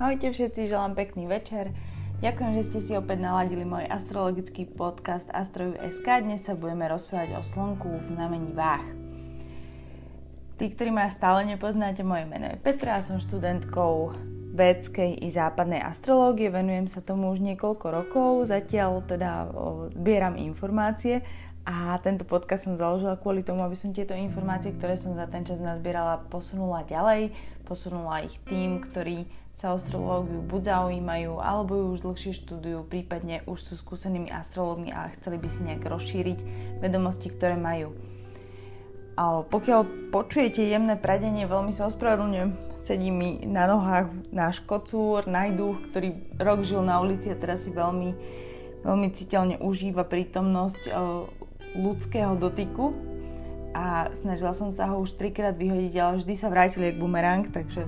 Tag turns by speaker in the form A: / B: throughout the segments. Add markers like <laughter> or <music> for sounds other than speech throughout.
A: Ahojte všetci, želám pekný večer. Ďakujem, že ste si opäť naladili môj astrologický podcast Astroju.sk. Dnes sa budeme rozprávať o slnku v znamení váh. Tí, ktorí ma stále nepoznáte, moje meno je Petra som študentkou védskej i západnej astrológie. Venujem sa tomu už niekoľko rokov, zatiaľ teda zbieram informácie a tento podcast som založila kvôli tomu, aby som tieto informácie, ktoré som za ten čas nazbierala, posunula ďalej, posunula ich tým, ktorí sa astrológiu buď zaujímajú, alebo ju už dlhšie študujú, prípadne už sú skúsenými astrológmi a chceli by si nejak rozšíriť vedomosti, ktoré majú. A pokiaľ počujete jemné pradenie, veľmi sa ospravedlňujem. Sedí mi na nohách náš kocúr, najduch, ktorý rok žil na ulici a teraz si veľmi, veľmi citeľne užíva prítomnosť ľudského dotyku a snažila som sa ho už trikrát vyhodiť, ale vždy sa vrátil jak bumerang, takže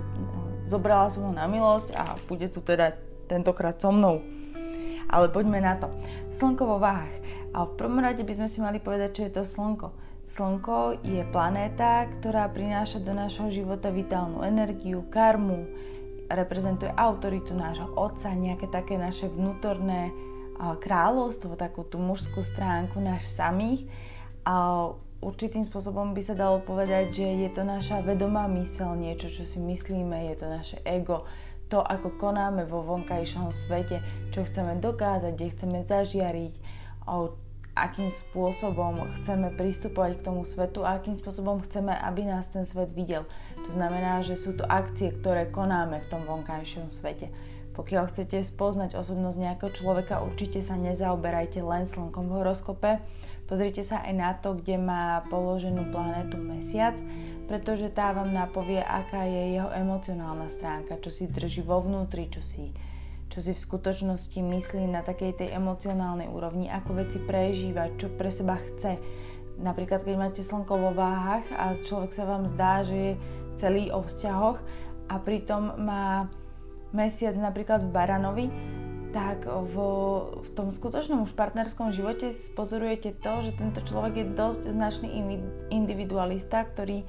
A: Zobrala som ho na milosť a bude tu teda tentokrát so mnou. Ale poďme na to. Slnko vo váhach. A v prvom rade by sme si mali povedať, čo je to Slnko. Slnko je planéta, ktorá prináša do nášho života vitálnu energiu, karmu, reprezentuje autoritu nášho otca, nejaké také naše vnútorné kráľovstvo, takú tú mužskú stránku náš samých. A určitým spôsobom by sa dalo povedať, že je to naša vedomá mysel, niečo, čo si myslíme, je to naše ego, to, ako konáme vo vonkajšom svete, čo chceme dokázať, kde chceme zažiariť, akým spôsobom chceme pristupovať k tomu svetu a akým spôsobom chceme, aby nás ten svet videl. To znamená, že sú to akcie, ktoré konáme v tom vonkajšom svete. Pokiaľ chcete spoznať osobnosť nejakého človeka, určite sa nezaoberajte len slnkom v horoskope, Pozrite sa aj na to, kde má položenú planetu Mesiac, pretože tá vám napovie, aká je jeho emocionálna stránka, čo si drží vo vnútri, čo si, čo si v skutočnosti myslí na takej tej emocionálnej úrovni, ako veci prežíva, čo pre seba chce. Napríklad, keď máte slnko vo váhach a človek sa vám zdá, že je celý o vzťahoch a pritom má mesiac napríklad v Baranovi, tak v, v tom skutočnom už partnerskom živote pozorujete to, že tento človek je dosť značný individualista, ktorý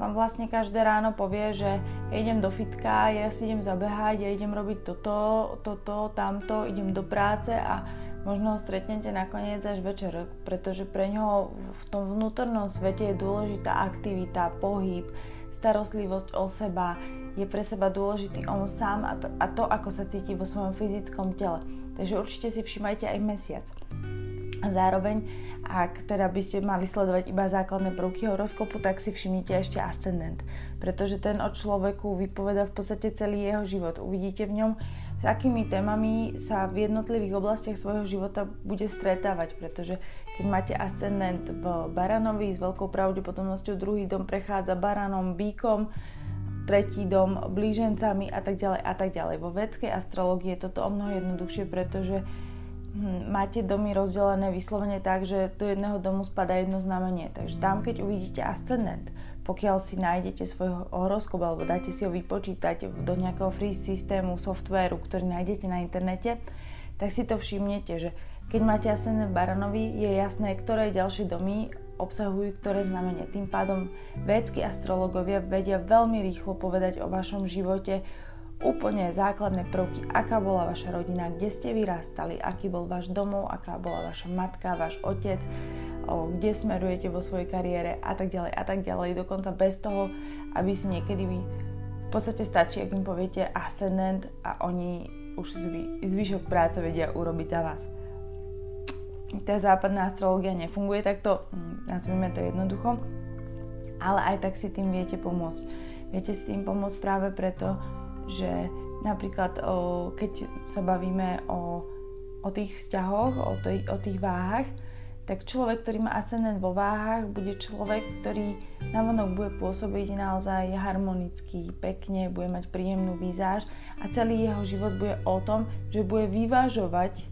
A: vám vlastne každé ráno povie, že ja idem do fitka, ja si idem zabehať, ja idem robiť toto, toto, tamto, idem do práce a možno ho stretnete nakoniec až večer, pretože pre ňoho v tom vnútornom svete je dôležitá aktivita, pohyb, starostlivosť o seba, je pre seba dôležitý on sám a to, a to, ako sa cíti vo svojom fyzickom tele. Takže určite si všimajte aj mesiac. A zároveň, ak teda by ste mali sledovať iba základné prvky horoskopu, tak si všimnite ešte ascendent, pretože ten o človeku vypoveda v podstate celý jeho život. Uvidíte v ňom, s akými témami sa v jednotlivých oblastiach svojho života bude stretávať, pretože keď máte ascendent v baranovi, s veľkou pravdepodobnosťou druhý dom prechádza baranom, bíkom, tretí dom blížencami a tak ďalej a tak ďalej. Vo vedskej astrológii je toto o mnoho jednoduchšie, pretože hm, máte domy rozdelené vyslovene tak, že do jedného domu spadá jedno znamenie. Takže tam, keď uvidíte ascendent, pokiaľ si nájdete svoj horoskop alebo dáte si ho vypočítať do nejakého free systému, softvéru, ktorý nájdete na internete, tak si to všimnete, že keď máte ascendent Baranovi, je jasné, ktoré ďalšie domy obsahujú ktoré znamenie. Tým pádom védsky astrologovia vedia veľmi rýchlo povedať o vašom živote úplne základné prvky, aká bola vaša rodina, kde ste vyrastali, aký bol váš domov, aká bola vaša matka, váš otec, kde smerujete vo svojej kariére a tak ďalej a tak ďalej. Dokonca bez toho, aby si niekedy vy v podstate stačí, ak im poviete ascendent a oni už zvý, zvyšok práce vedia urobiť za vás tá západná astrológia nefunguje takto, hm, nazvime to jednoducho, ale aj tak si tým viete pomôcť. Viete si tým pomôcť práve preto, že napríklad o, keď sa bavíme o, o tých vzťahoch, o, tej, o tých váhach, tak človek, ktorý má ascendent vo váhach, bude človek, ktorý navonok bude pôsobiť naozaj harmonicky, pekne, bude mať príjemnú výzáž a celý jeho život bude o tom, že bude vyvážovať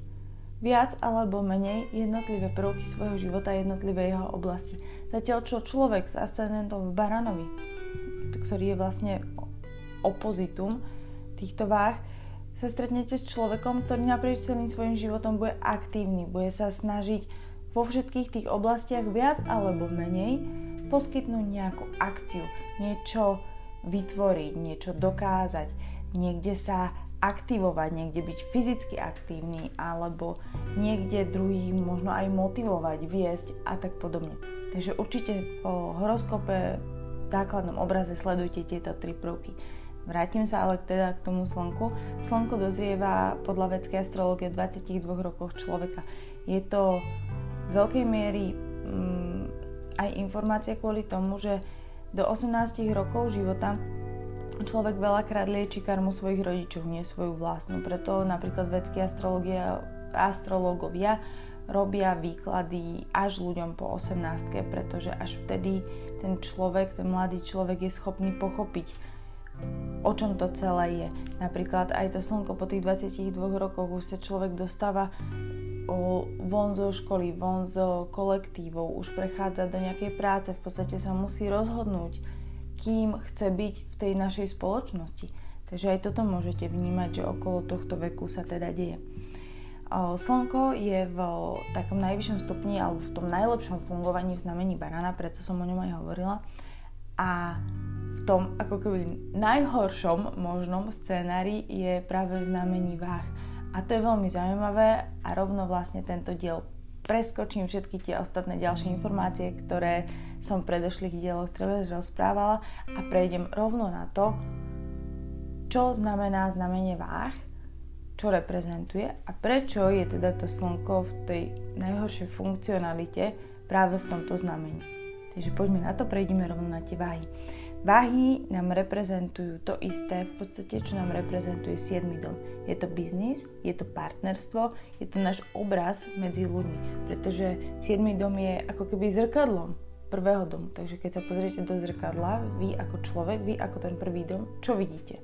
A: viac alebo menej jednotlivé prvky svojho života, jednotlivé jeho oblasti. Zatiaľ čo človek s ascendentom v Baranovi, ktorý je vlastne opozitum týchto váh, sa stretnete s človekom, ktorý naprieč celým svojim životom bude aktívny, bude sa snažiť vo všetkých tých oblastiach viac alebo menej poskytnúť nejakú akciu, niečo vytvoriť, niečo dokázať, niekde sa aktivovať, niekde byť fyzicky aktívny alebo niekde druhých možno aj motivovať, viesť a tak podobne. Takže určite po horoskope v základnom obraze sledujte tieto tri prvky. Vrátim sa ale teda k tomu slnku. Slnko dozrieva podľa vedskej astrológie v 22 rokoch človeka. Je to z veľkej miery mm, aj informácia kvôli tomu, že do 18 rokov života človek veľakrát lieči karmu svojich rodičov, nie svoju vlastnú. Preto napríklad vedskí astrológovia robia výklady až ľuďom po 18 pretože až vtedy ten človek, ten mladý človek je schopný pochopiť, o čom to celé je. Napríklad aj to slnko po tých 22 rokoch už sa človek dostáva von zo školy, von zo kolektívov, už prechádza do nejakej práce, v podstate sa musí rozhodnúť, kým chce byť v tej našej spoločnosti. Takže aj toto môžete vnímať, že okolo tohto veku sa teda deje. Slnko je v takom najvyššom stupni alebo v tom najlepšom fungovaní v znamení barana, preto som o ňom aj hovorila. A v tom ako keby najhoršom možnom scénári je práve v znamení váh. A to je veľmi zaujímavé a rovno vlastne tento diel preskočím všetky tie ostatné ďalšie informácie, ktoré som v predošlých dieloch treba rozprávala a prejdem rovno na to, čo znamená znamenie váh, čo reprezentuje a prečo je teda to slnko v tej najhoršej funkcionalite práve v tomto znamení. Takže poďme na to, prejdeme rovno na tie váhy. Váhy nám reprezentujú to isté, v podstate, čo nám reprezentuje 7. dom. Je to biznis, je to partnerstvo, je to náš obraz medzi ľuďmi, pretože 7. dom je ako keby zrkadlom prvého domu. Takže keď sa pozriete do zrkadla, vy ako človek, vy ako ten prvý dom, čo vidíte?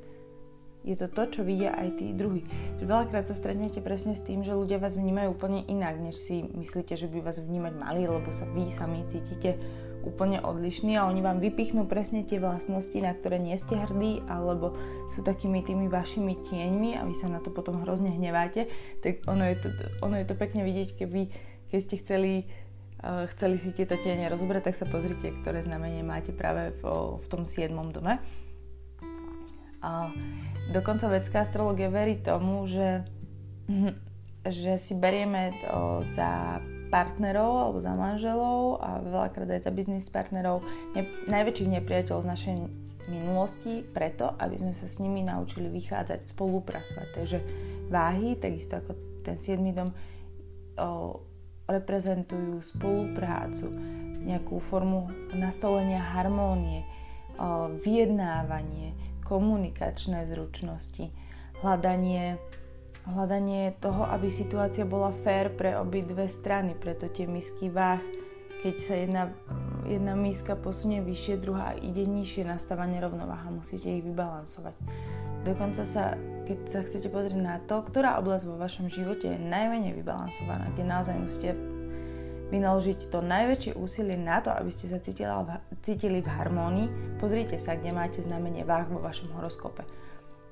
A: Je to to, čo vidia aj tí druhí. Veľakrát sa stretnete presne s tým, že ľudia vás vnímajú úplne inak, než si myslíte, že by vás vnímať mali, lebo sa vy sami cítite úplne odlišní a oni vám vypichnú presne tie vlastnosti, na ktoré nie ste hrdí, alebo sú takými tými vašimi tieňmi a vy sa na to potom hrozne hneváte, tak ono je to, ono je to pekne vidieť, keby, keď ste chceli chceli si tieto tiene rozobrať, tak sa pozrite, ktoré znamenie máte práve v, v tom 7. dome. A dokonca vedská astrologia verí tomu, že, <clears throat> že si berieme to za partnerov alebo za manželov a veľakrát aj za biznis partnerov ne, najväčších nepriateľov z našej minulosti preto, aby sme sa s nimi naučili vychádzať, spolupracovať. Takže váhy, takisto ako ten 7. dom, o, reprezentujú spoluprácu, nejakú formu nastolenia harmónie, o, vyjednávanie, komunikačné zručnosti, hľadanie hľadanie toho, aby situácia bola fér pre obi dve strany, preto tie misky váh, keď sa jedna, jedna miska posunie vyššie, druhá ide nižšie, nastáva nerovnováha, musíte ich vybalansovať. Dokonca sa, keď sa chcete pozrieť na to, ktorá oblasť vo vašom živote je najmenej vybalansovaná, kde naozaj musíte vynaložiť to najväčšie úsilie na to, aby ste sa cítili, cítili v harmónii, pozrite sa, kde máte znamenie váh vo vašom horoskope.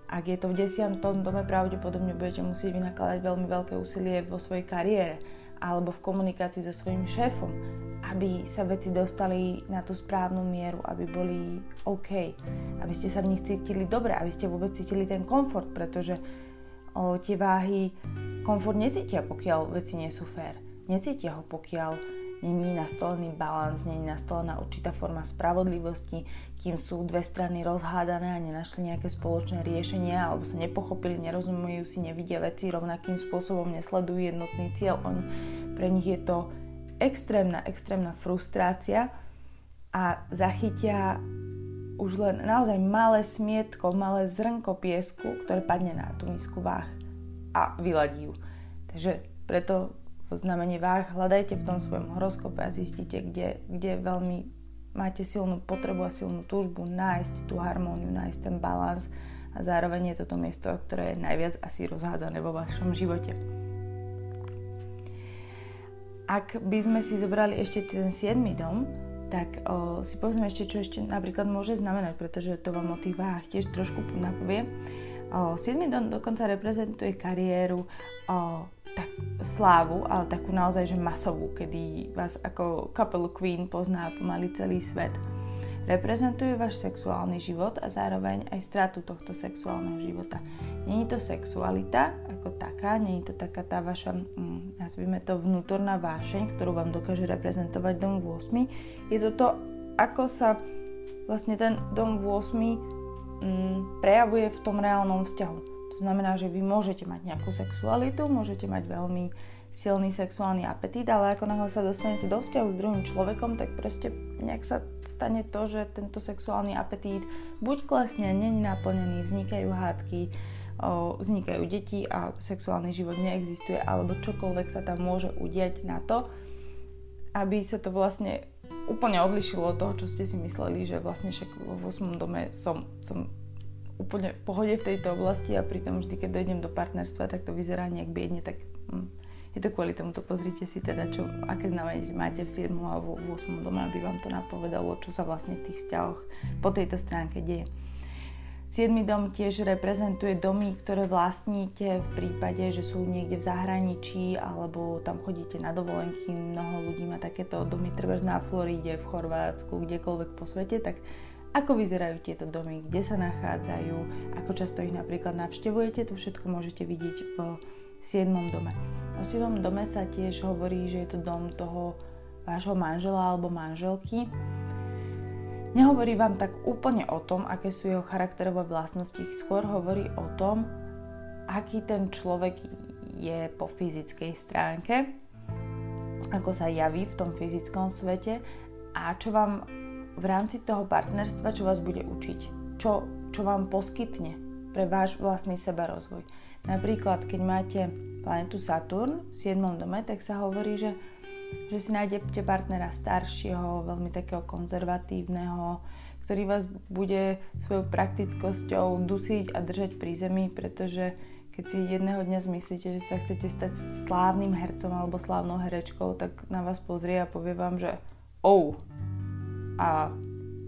A: Ak je to v desiatom dome, pravdepodobne budete musieť vynakladať veľmi veľké úsilie vo svojej kariére alebo v komunikácii so svojím šéfom, aby sa veci dostali na tú správnu mieru, aby boli OK, aby ste sa v nich cítili dobre, aby ste vôbec cítili ten komfort, pretože o, tie váhy komfort necítia, pokiaľ veci nie sú fér. Necítia ho, pokiaľ není nastolený balans, není nastolená určitá forma spravodlivosti, kým sú dve strany rozhádané a nenašli nejaké spoločné riešenia alebo sa nepochopili, nerozumujú si, nevidia veci rovnakým spôsobom, nesledujú jednotný cieľ. Oni, pre nich je to extrémna, extrémna frustrácia a zachytia už len naozaj malé smietko, malé zrnko piesku, ktoré padne na tú misku váh a vyladí ju. Takže preto znamenie váh, hľadajte v tom svojom horoskope a zistite, kde, kde veľmi máte silnú potrebu a silnú túžbu nájsť tú harmóniu, nájsť ten balans a zároveň je toto miesto, ktoré je najviac asi rozhádzané vo vašom živote. Ak by sme si zobrali ešte ten 7. dom, tak o, si povedzme ešte, čo ešte napríklad môže znamenať, pretože to vám o tých váhach tiež trošku napovie. O, 7. dom dokonca reprezentuje kariéru, o, tak, slávu, ale takú naozaj že masovú, kedy vás ako kapelu Queen pozná pomaly celý svet. reprezentuje váš sexuálny život a zároveň aj stratu tohto sexuálneho života. Není to sexualita ako taká, není to taká tá vaša, hm, nazvime to vnútorná vášeň, ktorú vám dokáže reprezentovať dom 8. Je to to, ako sa vlastne ten dom 8 hm, prejavuje v tom reálnom vzťahu. To znamená, že vy môžete mať nejakú sexualitu, môžete mať veľmi silný sexuálny apetít, ale ako náhle sa dostanete do vzťahu s druhým človekom, tak proste nejak sa stane to, že tento sexuálny apetít buď klesne, není naplnený, vznikajú hádky, vznikajú deti a sexuálny život neexistuje, alebo čokoľvek sa tam môže udiať na to, aby sa to vlastne úplne odlišilo od toho, čo ste si mysleli, že vlastne však vo 8. dome som, som úplne v pohode v tejto oblasti a pritom vždy, keď dojdem do partnerstva, tak to vyzerá nejak biedne, tak hm, je to kvôli tomu, to pozrite si teda, čo, aké znamenie máte v 7. alebo v 8. dome, aby vám to napovedalo, čo sa vlastne v tých vzťahoch po tejto stránke deje. 7. dom tiež reprezentuje domy, ktoré vlastníte v prípade, že sú niekde v zahraničí alebo tam chodíte na dovolenky. Mnoho ľudí má takéto domy, treba na Floride, v Chorvátsku, kdekoľvek po svete, tak ako vyzerajú tieto domy, kde sa nachádzajú, ako často ich napríklad navštevujete, to všetko môžete vidieť v 7. dome. O 7. dome sa tiež hovorí, že je to dom toho vášho manžela alebo manželky. Nehovorí vám tak úplne o tom, aké sú jeho charakterové vlastnosti, skôr hovorí o tom, aký ten človek je po fyzickej stránke, ako sa javí v tom fyzickom svete a čo vám v rámci toho partnerstva, čo vás bude učiť, čo, čo vám poskytne pre váš vlastný sebarozvoj. Napríklad, keď máte planetu Saturn v 7. dome, tak sa hovorí, že, že si nájdete partnera staršieho, veľmi takého konzervatívneho, ktorý vás bude svojou praktickosťou dusiť a držať pri zemi, pretože keď si jedného dňa zmyslíte, že sa chcete stať slávnym hercom alebo slávnou herečkou, tak na vás pozrie a povie vám, že oh, a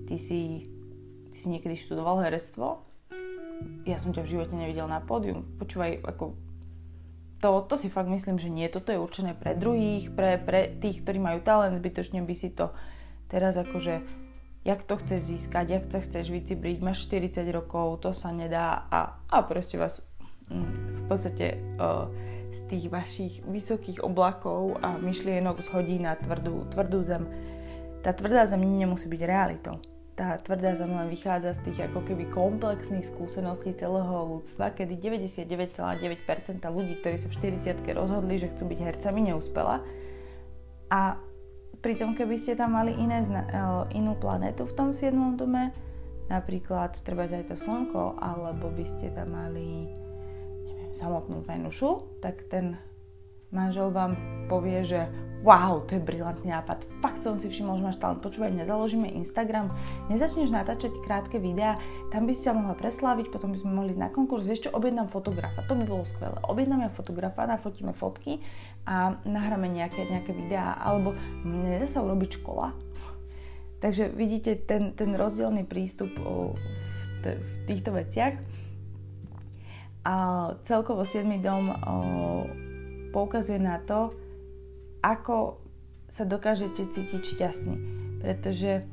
A: ty si, ty si niekedy študoval herectvo? ja som ťa v živote nevidel na pódium. Počúvaj, ako to, to si fakt myslím, že nie. Toto je určené pre druhých, pre, pre tých, ktorí majú talent, zbytočne by si to teraz akože jak to chceš získať, jak sa chceš vycibriť, máš 40 rokov, to sa nedá a, a proste vás mm, v podstate uh, z tých vašich vysokých oblakov a myšlienok zhodí na tvrdú, tvrdú zem. Tá tvrdá zem nemusí byť realitou tá tvrdá zem len vychádza z tých ako keby komplexných skúseností celého ľudstva, kedy 99,9% ľudí, ktorí sa v 40 rozhodli, že chcú byť hercami, neúspela. A pritom, keby ste tam mali iné, e, inú planetu v tom 7. dome, napríklad treba aj to slnko, alebo by ste tam mali neviem, samotnú Venušu, tak ten manžel vám povie, že wow, to je brilantný nápad, fakt som si všimol, že máš talent, počúvaj, nezaložíme Instagram, nezačneš natáčať krátke videá, tam by si sa mohla presláviť, potom by sme mohli ísť na konkurs, vieš čo, objednám fotografa, to by bolo skvelé, objednám ja fotografa, nafotíme fotky a nahráme nejaké, nejaké videá, alebo nedá sa urobiť škola. Takže vidíte ten, ten rozdielný prístup v týchto veciach. A celkovo 7. dom poukazuje na to, ako sa dokážete cítiť šťastný. Pretože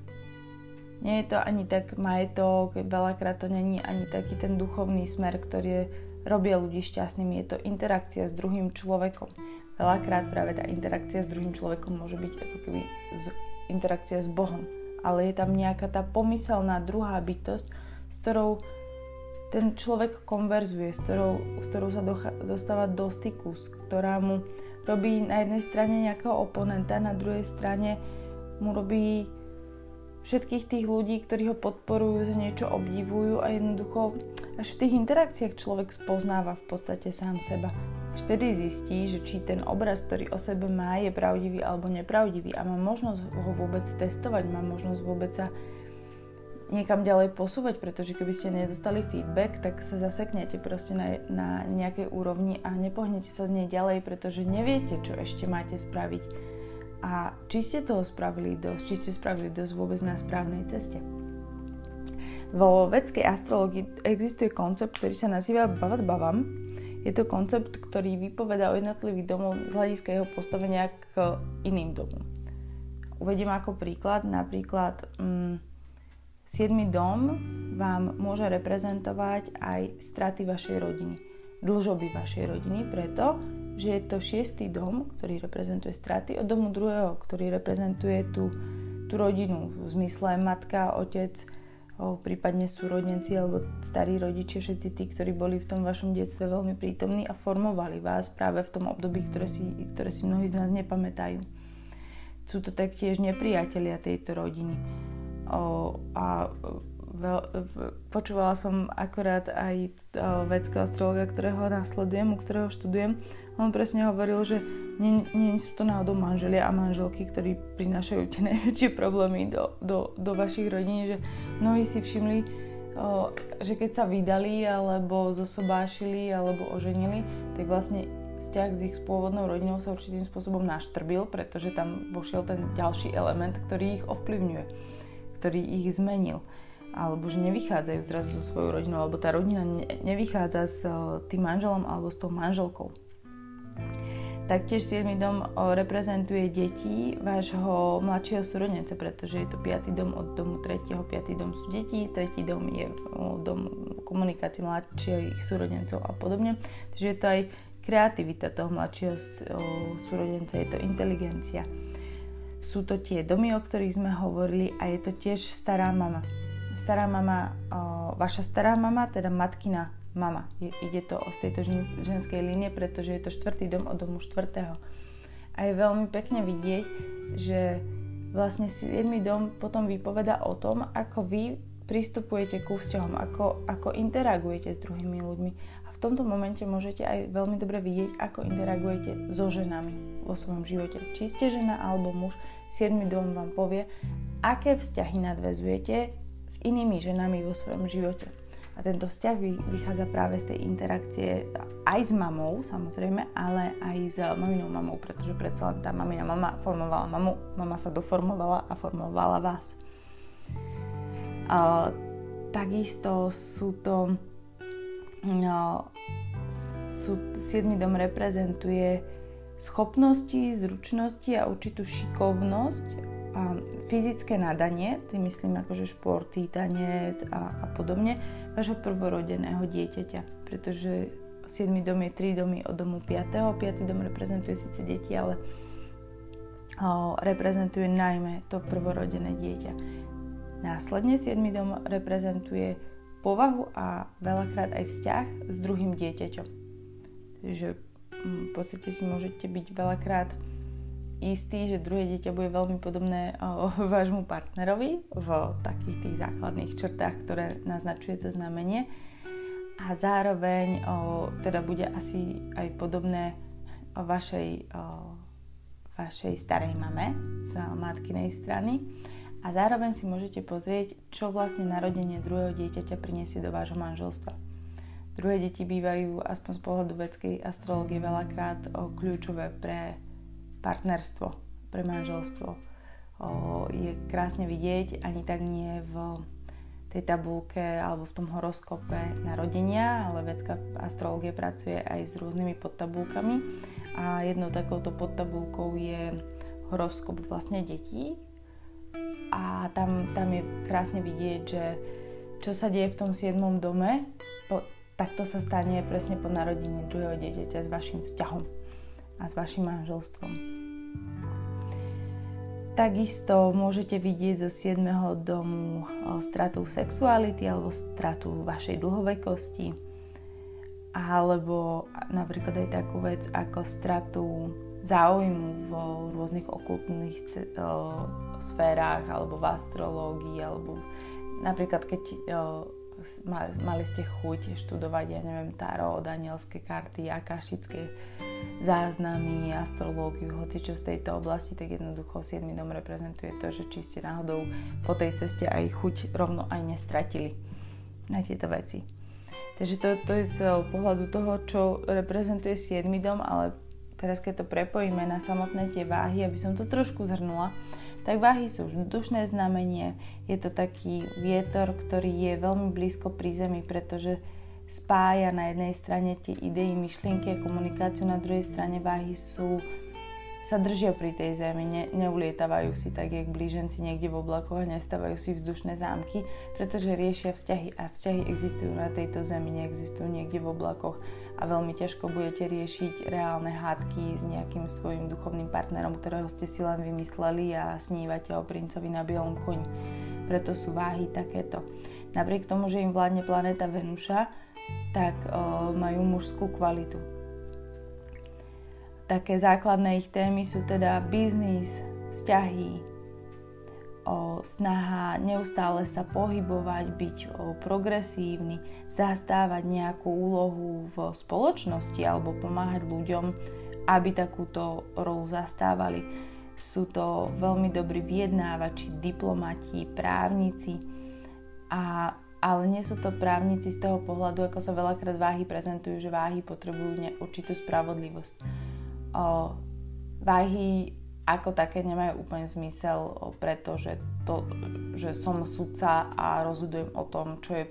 A: nie je to ani tak majetok, veľakrát to není ani taký ten duchovný smer, ktorý robia ľudí šťastnými. Je to interakcia s druhým človekom. Veľakrát práve tá interakcia s druhým človekom môže byť ako keby interakcia s Bohom. Ale je tam nejaká tá pomyselná druhá bytosť, s ktorou ten človek konverzuje, s ktorou, s ktorou sa docha- dostáva do styku, ktorá mu robí na jednej strane nejakého oponenta, na druhej strane mu robí všetkých tých ľudí, ktorí ho podporujú, za niečo obdivujú a jednoducho až v tých interakciách človek spoznáva v podstate sám seba. Až vtedy zistí, že či ten obraz, ktorý o sebe má, je pravdivý alebo nepravdivý a má možnosť ho vôbec testovať, má možnosť vôbec sa niekam ďalej posúvať, pretože keby ste nedostali feedback, tak sa zaseknete proste na, na nejakej úrovni a nepohnete sa z nej ďalej, pretože neviete, čo ešte máte spraviť. A či ste toho spravili dosť, či ste spravili dosť vôbec na správnej ceste. Vo vedskej astrologii existuje koncept, ktorý sa nazýva Bavat Bavam. Je to koncept, ktorý vypoveda o jednotlivých domov z hľadiska jeho postavenia k iným domom. Uvediem ako príklad, napríklad... Mm, 7. dom vám môže reprezentovať aj straty vašej rodiny, dlžoby vašej rodiny, preto, že je to šiestý dom, ktorý reprezentuje straty od domu druhého, ktorý reprezentuje tú, tú rodinu v zmysle matka, otec, o, prípadne súrodenci alebo starí rodičia, všetci tí, ktorí boli v tom vašom detstve veľmi prítomní a formovali vás práve v tom období, ktoré si, ktoré si mnohí z nás nepamätajú. Sú to taktiež nepriatelia tejto rodiny. A veľ, počúvala som akorát aj vedského astrologa, ktorého následujem, u ktorého študujem. On presne hovoril, že nie, nie sú to náhodou manželia a manželky, ktorí prinášajú tie najväčšie problémy do, do, do vašich rodín, že mnohí si všimli, o, že keď sa vydali alebo zosobášili alebo oženili, tak vlastne vzťah s ich pôvodnou rodinou sa určitým spôsobom naštrbil, pretože tam vošiel ten ďalší element, ktorý ich ovplyvňuje, ktorý ich zmenil alebo že nevychádzajú zrazu so svojou rodinou, alebo tá rodina nevychádza s eh, tým manželom alebo s tou manželkou. Taktiež 7. dom eh, reprezentuje deti vášho mladšieho súrodenca, pretože je to 5. dom od domu 3. 5. dom sú deti, 3. dom je eh, dom komunikácie mladších súrodencov a podobne. Takže je to aj kreativita toho mladšieho súrodenca, je to inteligencia. Sú to tie domy, o ktorých sme hovorili a je to tiež stará mama stará mama, o, vaša stará mama, teda matkina mama. Je, ide to z tejto ženskej línie, pretože je to štvrtý dom od domu štvrtého. A je veľmi pekne vidieť, že vlastne 7. dom potom vypoveda o tom, ako vy pristupujete ku vzťahom, ako, ako interagujete s druhými ľuďmi. Tomto momente môžete aj veľmi dobre vidieť, ako interagujete so ženami vo svojom živote. Či ste žena alebo muž, 7. dom vám povie, aké vzťahy nadvezujete, s inými ženami vo svojom živote. A tento vzťah vychádza práve z tej interakcie aj s mamou, samozrejme, ale aj s maminou mamou, pretože predsa len tá mamina mama formovala mamu, mama sa doformovala a formovala vás. A, takisto sú to no, sú, 7. dom reprezentuje schopnosti, zručnosti a určitú šikovnosť a fyzické nadanie, tým myslím akože športy, tanec a, a podobne, vášho prvorodeného dieťaťa, pretože 7. dom je 3 domy od domu 5. 5. dom reprezentuje síce deti, ale o, reprezentuje najmä to prvorodené dieťa. Následne 7. dom reprezentuje povahu a veľakrát aj vzťah s druhým dieťaťom. Takže mm, v podstate si môžete byť veľakrát istý, že druhé dieťa bude veľmi podobné <laughs> vášmu partnerovi v takých tých základných črtách, ktoré naznačuje to znamenie. A zároveň teda bude asi aj podobné vašej, vašej starej mame z matkinej strany. A zároveň si môžete pozrieť, čo vlastne narodenie druhého dieťaťa priniesie do vášho manželstva. Druhé deti bývajú, aspoň z pohľadu vedskej astrológie, veľakrát o, kľúčové pre partnerstvo, pre manželstvo. Je krásne vidieť, ani tak nie v tej tabulke alebo v tom horoskope narodenia, ale vedská astrologia pracuje aj s rôznymi podtabulkami a jednou takouto podtabulkou je horoskop vlastne detí a tam, tam je krásne vidieť, že čo sa deje v tom 7. dome, po, takto sa stane presne po narodení druhého dieťaťa s vašim vzťahom a s vašim manželstvom. Takisto môžete vidieť zo 7. domu stratu sexuality alebo stratu vašej dlhovekosti alebo napríklad aj takú vec ako stratu záujmu v rôznych okultných sférach alebo v astrológii alebo napríklad keď mali ste chuť študovať, ja neviem, tarot, danielské karty, akašické záznamy, astrológiu, hoci čo z tejto oblasti, tak jednoducho 7. dom reprezentuje to, že či ste náhodou po tej ceste aj chuť rovno aj nestratili na tieto veci. Takže to, to je z pohľadu toho, čo reprezentuje 7. dom, ale teraz keď to prepojíme na samotné tie váhy, aby som to trošku zhrnula, tak váhy sú vzdušné znamenie, je to taký vietor, ktorý je veľmi blízko pri Zemi, pretože spája na jednej strane tie idei, myšlienky a komunikáciu, na druhej strane váhy sú sa držia pri tej zemi, ne, neulietavajú si tak, jak blíženci niekde v oblakoch a nestávajú si vzdušné zámky, pretože riešia vzťahy a vzťahy existujú na tejto zemi, neexistujú niekde v oblakoch a veľmi ťažko budete riešiť reálne hádky s nejakým svojim duchovným partnerom, ktorého ste si len vymysleli a snívate o princovi na bielom koni. Preto sú váhy takéto. Napriek tomu, že im vládne planéta Venuša, tak o, majú mužskú kvalitu také základné ich témy sú teda biznis, vzťahy, o snaha neustále sa pohybovať, byť o progresívny, zastávať nejakú úlohu v spoločnosti alebo pomáhať ľuďom, aby takúto rolu zastávali. Sú to veľmi dobrí vyjednávači, diplomati, právnici, a, ale nie sú to právnici z toho pohľadu, ako sa veľakrát váhy prezentujú, že váhy potrebujú určitú spravodlivosť o, váhy ako také nemajú úplne zmysel, pretože to, že som sudca a rozhodujem o tom, čo je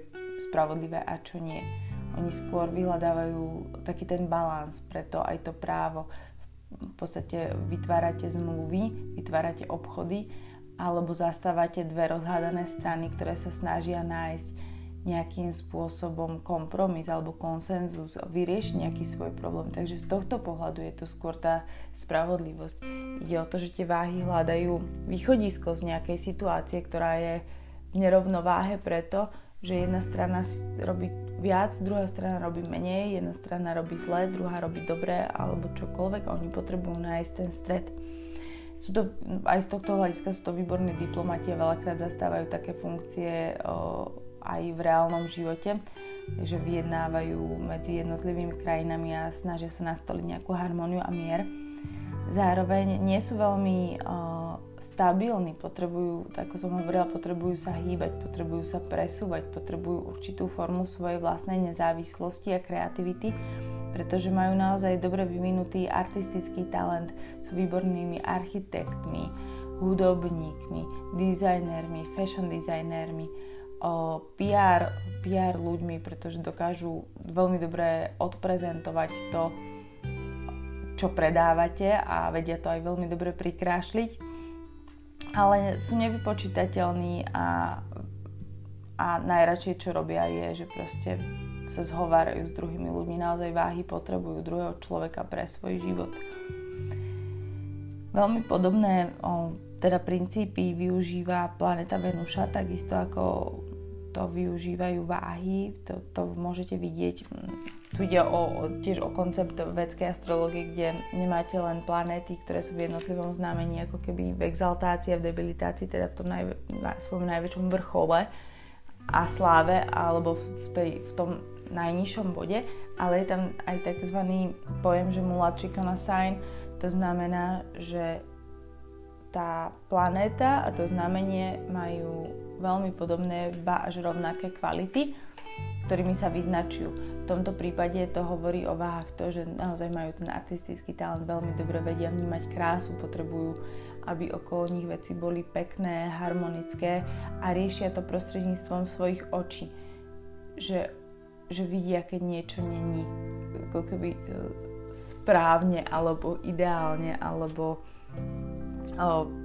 A: spravodlivé a čo nie. Oni skôr vyhľadávajú taký ten balans, preto aj to právo. V podstate vytvárate zmluvy, vytvárate obchody alebo zastávate dve rozhádané strany, ktoré sa snažia nájsť nejakým spôsobom kompromis alebo konsenzus, vyriešiť nejaký svoj problém. Takže z tohto pohľadu je to skôr tá spravodlivosť. Ide o to, že tie váhy hľadajú východisko z nejakej situácie, ktorá je v nerovnováhe preto, že jedna strana robí viac, druhá strana robí menej, jedna strana robí zle, druhá robí dobre alebo čokoľvek a oni potrebujú nájsť ten stred. Sú to, aj z tohto hľadiska sú to výborní diplomati a veľakrát zastávajú také funkcie o, aj v reálnom živote, že vyjednávajú medzi jednotlivými krajinami a snažia sa nastoliť nejakú harmóniu a mier. Zároveň nie sú veľmi uh, stabilní, potrebujú, ako som hovorila, potrebujú sa hýbať, potrebujú sa presúvať, potrebujú určitú formu svojej vlastnej nezávislosti a kreativity, pretože majú naozaj dobre vyvinutý artistický talent, sú výbornými architektmi, hudobníkmi, dizajnermi, fashion dizajnermi, PR, PR ľuďmi, pretože dokážu veľmi dobre odprezentovať to, čo predávate a vedia to aj veľmi dobre prikrášliť, ale sú nevypočítateľní a, a najradšej čo robia je, že proste sa zhovárajú s druhými ľuďmi, naozaj váhy potrebujú druhého človeka pre svoj život. Veľmi podobné o, teda princípy využíva planeta Venuša, takisto ako to využívajú váhy, to, to môžete vidieť. Tu ide o, tiež o koncept vedskej astrologie, kde nemáte len planéty, ktoré sú v jednotlivom znamení, ako keby v exaltácii a v debilitácii, teda v tom najv- na svojom najväčšom vrchole a sláve, alebo v, tej, v tom najnižšom bode, ale je tam aj tzv. pojem, že mulačikana sign, to znamená, že tá planéta a to znamenie majú veľmi podobné, ba až rovnaké kvality, ktorými sa vyznačujú. V tomto prípade to hovorí o váhach to, že naozaj majú ten artistický talent, veľmi dobre vedia vnímať krásu, potrebujú, aby okolo nich veci boli pekné, harmonické a riešia to prostredníctvom svojich očí. Že, že vidia, keď niečo není ako keby e, správne alebo ideálne alebo alebo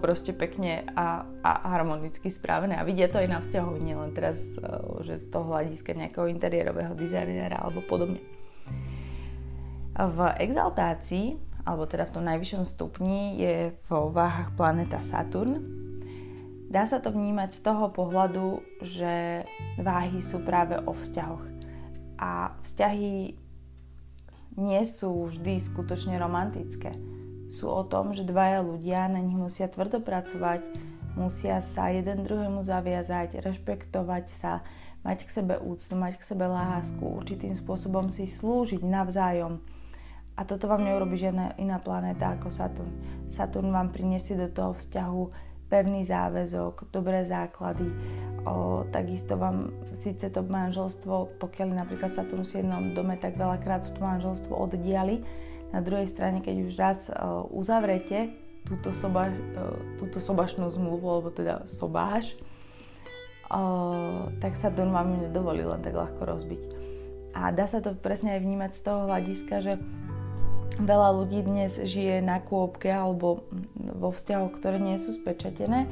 A: proste pekne a, a harmonicky spravené. A vidia to aj na vzťahu, nielen teraz, e, že z toho hľadiska nejakého interiérového dizajnera alebo podobne. V exaltácii, alebo teda v tom najvyššom stupni, je vo váhach planeta Saturn. Dá sa to vnímať z toho pohľadu, že váhy sú práve o vzťahoch. A vzťahy nie sú vždy skutočne romantické sú o tom, že dvaja ľudia na nich musia tvrdo pracovať, musia sa jeden druhému zaviazať, rešpektovať sa, mať k sebe úctu, mať k sebe lásku, určitým spôsobom si slúžiť navzájom. A toto vám neurobi žiadna iná planéta ako Saturn. Saturn vám priniesie do toho vzťahu pevný záväzok, dobré základy. O, takisto vám síce to manželstvo, pokiaľ napríklad Saturn v 7. dome, tak veľakrát to manželstvo oddiali, na druhej strane, keď už raz uh, uzavrete túto, soba, uh, túto sobašnú zmluvu, alebo teda sobáš, uh, tak sa to vám nedovolí len tak ľahko rozbiť. A dá sa to presne aj vnímať z toho hľadiska, že Veľa ľudí dnes žije na kôpke alebo vo vzťahoch, ktoré nie sú spečatené,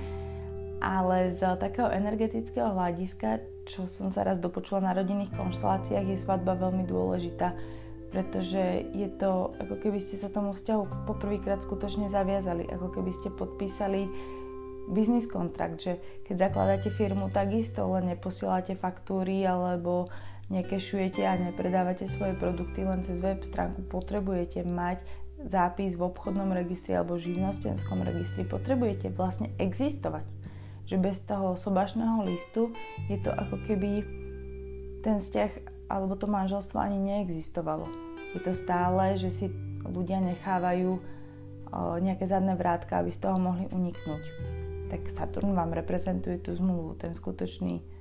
A: ale z takého energetického hľadiska, čo som sa raz dopočula na rodinných konšteláciách, je svadba veľmi dôležitá, pretože je to, ako keby ste sa tomu vzťahu poprvýkrát skutočne zaviazali, ako keby ste podpísali biznis kontrakt, že keď zakladáte firmu, takisto len neposielate faktúry alebo nekešujete a nepredávate svoje produkty len cez web stránku, potrebujete mať zápis v obchodnom registri alebo živnostenskom registri, potrebujete vlastne existovať. Že bez toho sobašného listu je to ako keby ten vzťah alebo to manželstvo ani neexistovalo. Je to stále, že si ľudia nechávajú nejaké zadné vrátka, aby z toho mohli uniknúť. Tak Saturn vám reprezentuje tú zmluvu, ten skutočný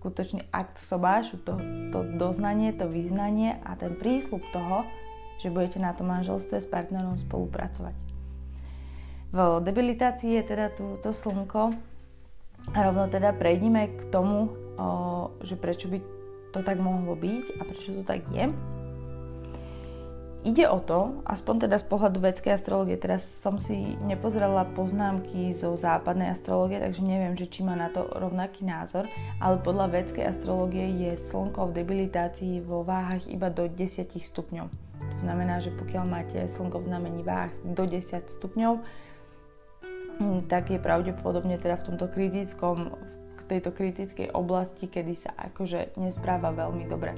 A: skutočný akt sobášu, to, to doznanie, to vyznanie a ten prísľub toho, že budete na tom manželstve s partnerom spolupracovať. V debilitácii je teda tú, to slnko a rovno teda prejdime k tomu, o, že prečo by to tak mohlo byť a prečo to tak je. Ide o to, aspoň teda z pohľadu vedskej astrologie, teraz som si nepozrela poznámky zo západnej astrologie, takže neviem, že či má na to rovnaký názor, ale podľa vedskej astrologie je slnko v debilitácii vo váhach iba do 10 stupňov. To znamená, že pokiaľ máte slnko v znamení váh do 10 stupňov, hm, tak je pravdepodobne teda v tomto kritickom, v tejto kritickej oblasti, kedy sa akože nespráva veľmi dobre.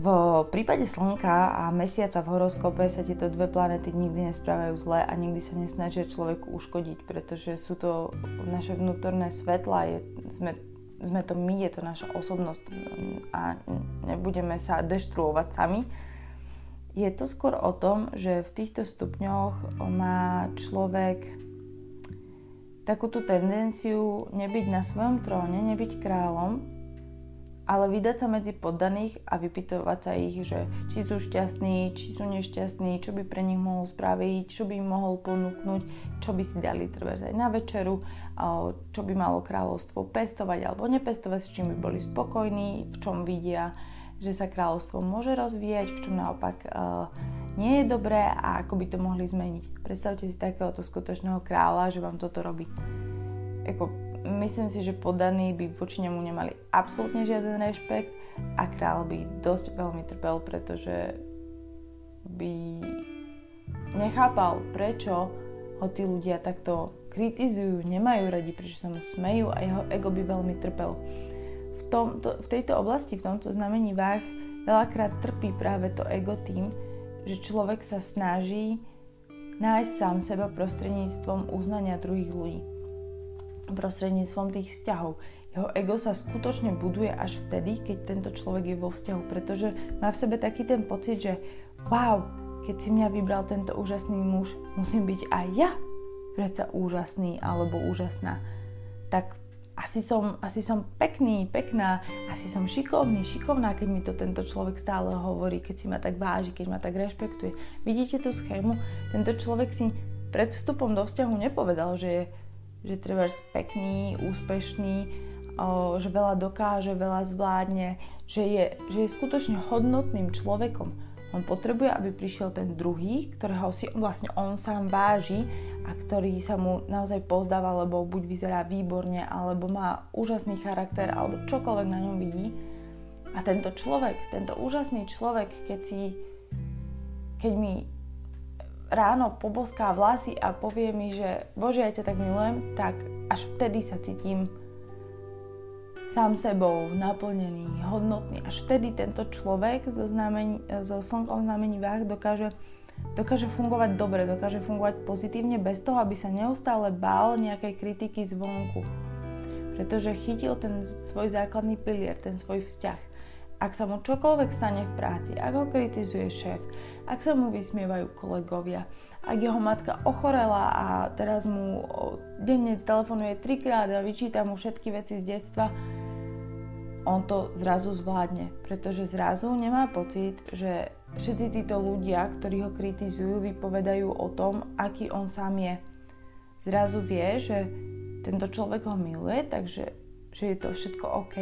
A: V prípade Slnka a Mesiaca v horoskope sa tieto dve planety nikdy nesprávajú zle a nikdy sa nesnažia človeku uškodiť, pretože sú to naše vnútorné svetla, je, sme, sme to my, je to naša osobnosť a nebudeme sa deštruovať sami. Je to skôr o tom, že v týchto stupňoch má človek takú tú tendenciu nebyť na svojom tróne, nebyť kráľom, ale vydať sa medzi poddaných a vypytovať sa ich, že či sú šťastní, či sú nešťastní, čo by pre nich mohol spraviť, čo by im mohol ponúknuť, čo by si dali trebať aj na večeru, čo by malo kráľovstvo pestovať alebo nepestovať, s čím by boli spokojní, v čom vidia, že sa kráľovstvo môže rozvíjať, v čom naopak nie je dobré a ako by to mohli zmeniť. Predstavte si takéhoto skutočného kráľa, že vám toto robí. Eko, myslím si, že podaní by voči nemu nemali absolútne žiaden rešpekt a král by dosť veľmi trpel, pretože by nechápal, prečo ho tí ľudia takto kritizujú, nemajú radi, prečo sa mu smejú a jeho ego by veľmi trpel. V, tomto, v tejto oblasti, v tomto znamení váh, veľakrát trpí práve to ego tým, že človek sa snaží nájsť sám seba prostredníctvom uznania druhých ľudí prostredníctvom tých vzťahov. Jeho ego sa skutočne buduje až vtedy, keď tento človek je vo vzťahu, pretože má v sebe taký ten pocit, že wow, keď si mňa vybral tento úžasný muž, musím byť aj ja predsa úžasný alebo úžasná. Tak asi som, asi som pekný, pekná, asi som šikovný, šikovná, keď mi to tento človek stále hovorí, keď si ma tak váži, keď ma tak rešpektuje. Vidíte tú schému? Tento človek si pred vstupom do vzťahu nepovedal, že je že treba pekný, úspešný, že veľa dokáže, veľa zvládne, že je, že je skutočne hodnotným človekom. On potrebuje, aby prišiel ten druhý, ktorého si vlastne on sám váži a ktorý sa mu naozaj pozdáva, lebo buď vyzerá výborne, alebo má úžasný charakter, alebo čokoľvek na ňom vidí. A tento človek, tento úžasný človek, keď si, keď mi ráno poboská vlasy a povie mi, že Bože, ja ťa tak milujem, tak až vtedy sa cítim sám sebou, naplnený, hodnotný. Až vtedy tento človek so, znamení, so slnkom znamení váh dokáže, dokáže fungovať dobre, dokáže fungovať pozitívne bez toho, aby sa neustále bál nejakej kritiky zvonku. Pretože chytil ten svoj základný pilier, ten svoj vzťah. Ak sa mu čokoľvek stane v práci, ak ho kritizuje šéf, ak sa mu vysmievajú kolegovia, ak jeho matka ochorela a teraz mu denne telefonuje trikrát a vyčíta mu všetky veci z detstva, on to zrazu zvládne, pretože zrazu nemá pocit, že všetci títo ľudia, ktorí ho kritizujú, vypovedajú o tom, aký on sám je. Zrazu vie, že tento človek ho miluje, takže že je to všetko OK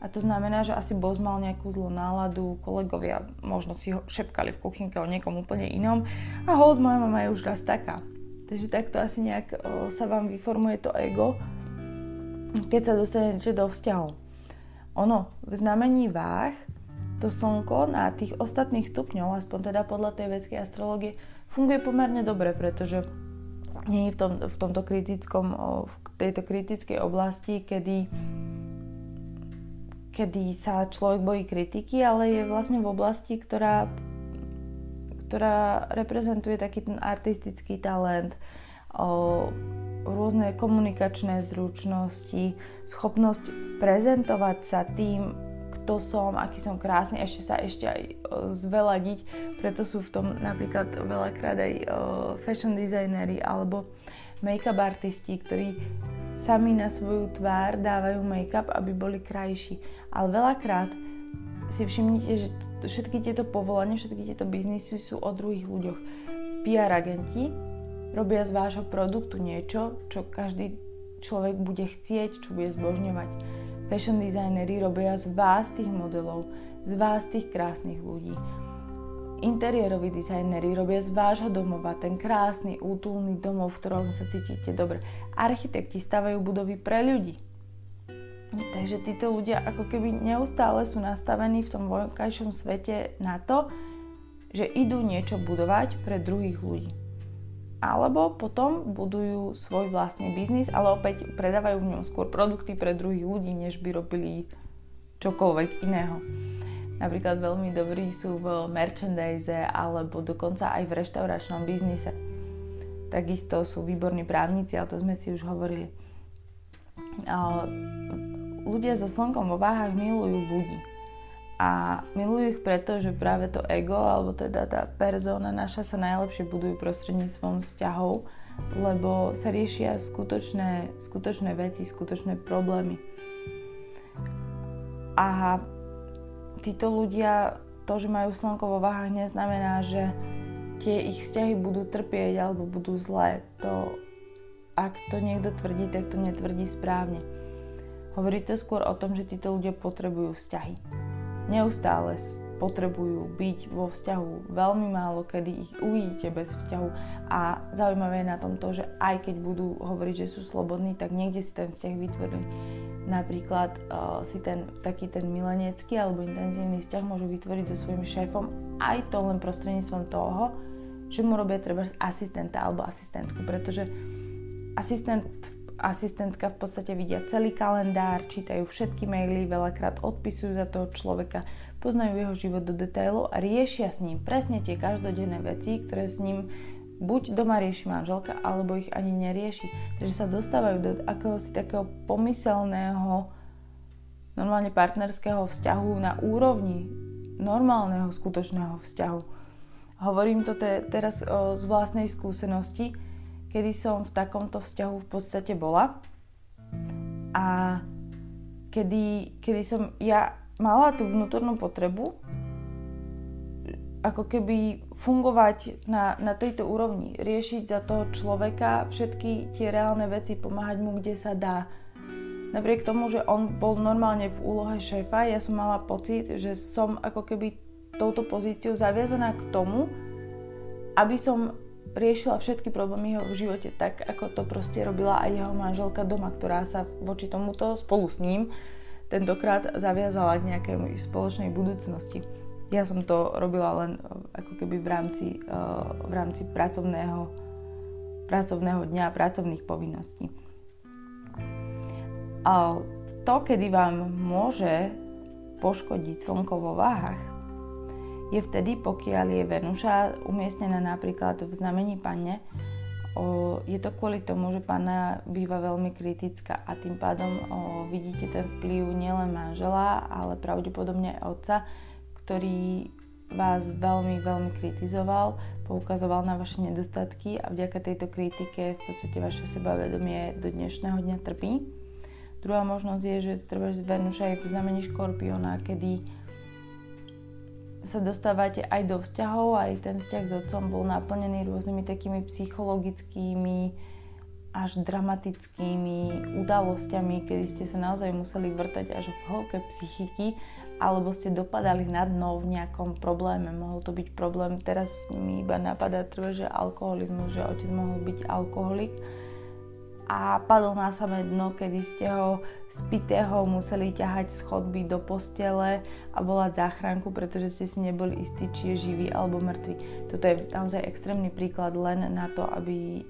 A: A to znamená, že asi boss mal nejakú zlú náladu, kolegovia možno si ho šepkali v kuchynke o niekom úplne inom a hold, moja mama je už raz taká. Takže takto asi nejak sa vám vyformuje to ego, keď sa dostanete do vzťahu. Ono, v znamení váh, to slnko na tých ostatných stupňov, aspoň teda podľa tej vedskej astrologie, funguje pomerne dobre, pretože nie je v, tom, v tomto kritickom, v tejto kritickej oblasti, kedy kedy sa človek bojí kritiky, ale je vlastne v oblasti, ktorá, ktorá reprezentuje taký ten artistický talent, o, rôzne komunikačné zručnosti, schopnosť prezentovať sa tým, kto som, aký som krásny, ešte sa ešte aj o, zveladiť. Preto sú v tom napríklad veľakrát aj o, fashion designery alebo make-up artisti, ktorí sami na svoju tvár dávajú make-up, aby boli krajší. Ale veľakrát si všimnite, že všetky tieto povolania, všetky tieto biznisy sú o druhých ľuďoch. PR agenti robia z vášho produktu niečo, čo každý človek bude chcieť, čo bude zbožňovať. Fashion designery robia z vás tých modelov, z vás tých krásnych ľudí Interiéroví dizajneri robia z vášho domova ten krásny, útulný domov, v ktorom sa cítite dobre. Architekti stavajú budovy pre ľudí. Takže títo ľudia ako keby neustále sú nastavení v tom vonkajšom svete na to, že idú niečo budovať pre druhých ľudí. Alebo potom budujú svoj vlastný biznis, ale opäť predávajú v ňom skôr produkty pre druhých ľudí, než by robili čokoľvek iného. Napríklad veľmi dobrí sú v merchandise alebo dokonca aj v reštauračnom biznise. Takisto sú výborní právnici, ale to sme si už hovorili. Ľudia so slnkom vo váhach milujú ľudí. A milujú ich preto, že práve to ego, alebo teda tá persona naša sa najlepšie budujú prostredníctvom vzťahov, lebo sa riešia skutočné, skutočné veci, skutočné problémy. A títo ľudia, to, že majú slnko vo váhach, neznamená, že tie ich vzťahy budú trpieť alebo budú zlé. To, ak to niekto tvrdí, tak to netvrdí správne. Hovorí to skôr o tom, že títo ľudia potrebujú vzťahy. Neustále potrebujú byť vo vzťahu. Veľmi málo kedy ich uvidíte bez vzťahu. A zaujímavé je na tom to, že aj keď budú hovoriť, že sú slobodní, tak niekde si ten vzťah vytvorili napríklad uh, si ten taký ten milenecký alebo intenzívny vzťah môžu vytvoriť so svojím šéfom aj to len prostredníctvom toho, že mu robia treba asistenta alebo asistentku, pretože asistent, asistentka v podstate vidia celý kalendár, čítajú všetky maily, veľakrát odpisujú za toho človeka, poznajú jeho život do detailov a riešia s ním presne tie každodenné veci, ktoré s ním buď doma rieši manželka, alebo ich ani nerieši. Takže sa dostávajú do akéhosi takého pomyselného, normálne partnerského vzťahu na úrovni normálneho, skutočného vzťahu. Hovorím to te, teraz o, z vlastnej skúsenosti, kedy som v takomto vzťahu v podstate bola a kedy, kedy som ja mala tú vnútornú potrebu ako keby fungovať na, na tejto úrovni, riešiť za toho človeka všetky tie reálne veci, pomáhať mu, kde sa dá. Napriek tomu, že on bol normálne v úlohe šéfa, ja som mala pocit, že som ako keby touto pozíciou zaviazaná k tomu, aby som riešila všetky problémy jeho v živote tak, ako to proste robila aj jeho manželka doma, ktorá sa voči tomuto spolu s ním tentokrát zaviazala k nejakej spoločnej budúcnosti. Ja som to robila len eh, ako keby v rámci, eh, v rámci pracovného, pracovného dňa, pracovných povinností. A to, kedy vám môže poškodiť slnko vo váhach, je vtedy, pokiaľ je Venuša umiestnená napríklad v znamení panne, je to kvôli tomu, že panna býva veľmi kritická a tým pádom vidíte ten vplyv nielen manžela, ale pravdepodobne aj otca, ktorý vás veľmi, veľmi kritizoval, poukazoval na vaše nedostatky a vďaka tejto kritike v podstate vaše sebavedomie do dnešného dňa trpí. Druhá možnosť je, že treba z Venuša je v znamení škorpiona, kedy sa dostávate aj do vzťahov, aj ten vzťah s otcom bol naplnený rôznymi takými psychologickými až dramatickými udalosťami, kedy ste sa naozaj museli vrtať až v hĺbke psychiky, alebo ste dopadali na dno v nejakom probléme. Mohol to byť problém, teraz mi iba napadá treba, že alkoholizmus, že otec mohol byť alkoholik a padol na samé dno, kedy ste ho spitého museli ťahať z chodby do postele a volať záchranku, pretože ste si neboli istí, či je živý alebo mŕtvy. Toto je naozaj extrémny príklad len na to, aby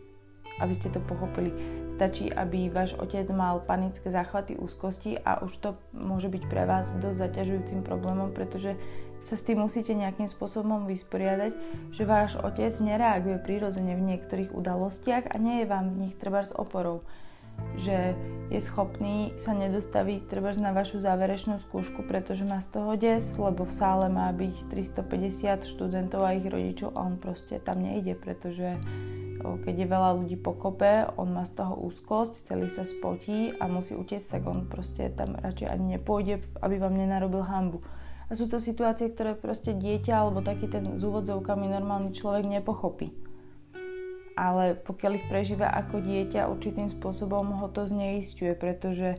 A: aby ste to pochopili. Stačí, aby váš otec mal panické záchvaty úzkosti a už to môže byť pre vás dosť zaťažujúcim problémom, pretože sa s tým musíte nejakým spôsobom vysporiadať, že váš otec nereaguje prirodzene v niektorých udalostiach a nie je vám v nich treba s oporou že je schopný sa nedostaviť treba na vašu záverečnú skúšku, pretože má z toho des, lebo v sále má byť 350 študentov a ich rodičov a on proste tam nejde, pretože keď je veľa ľudí pokope, on má z toho úzkosť, celý sa spotí a musí utiecť, tak on proste tam radšej ani nepôjde, aby vám nenarobil hambu. A sú to situácie, ktoré proste dieťa alebo taký ten s úvodzovkami normálny človek nepochopí. Ale pokiaľ ich prežíva ako dieťa, určitým spôsobom ho to zneistuje, pretože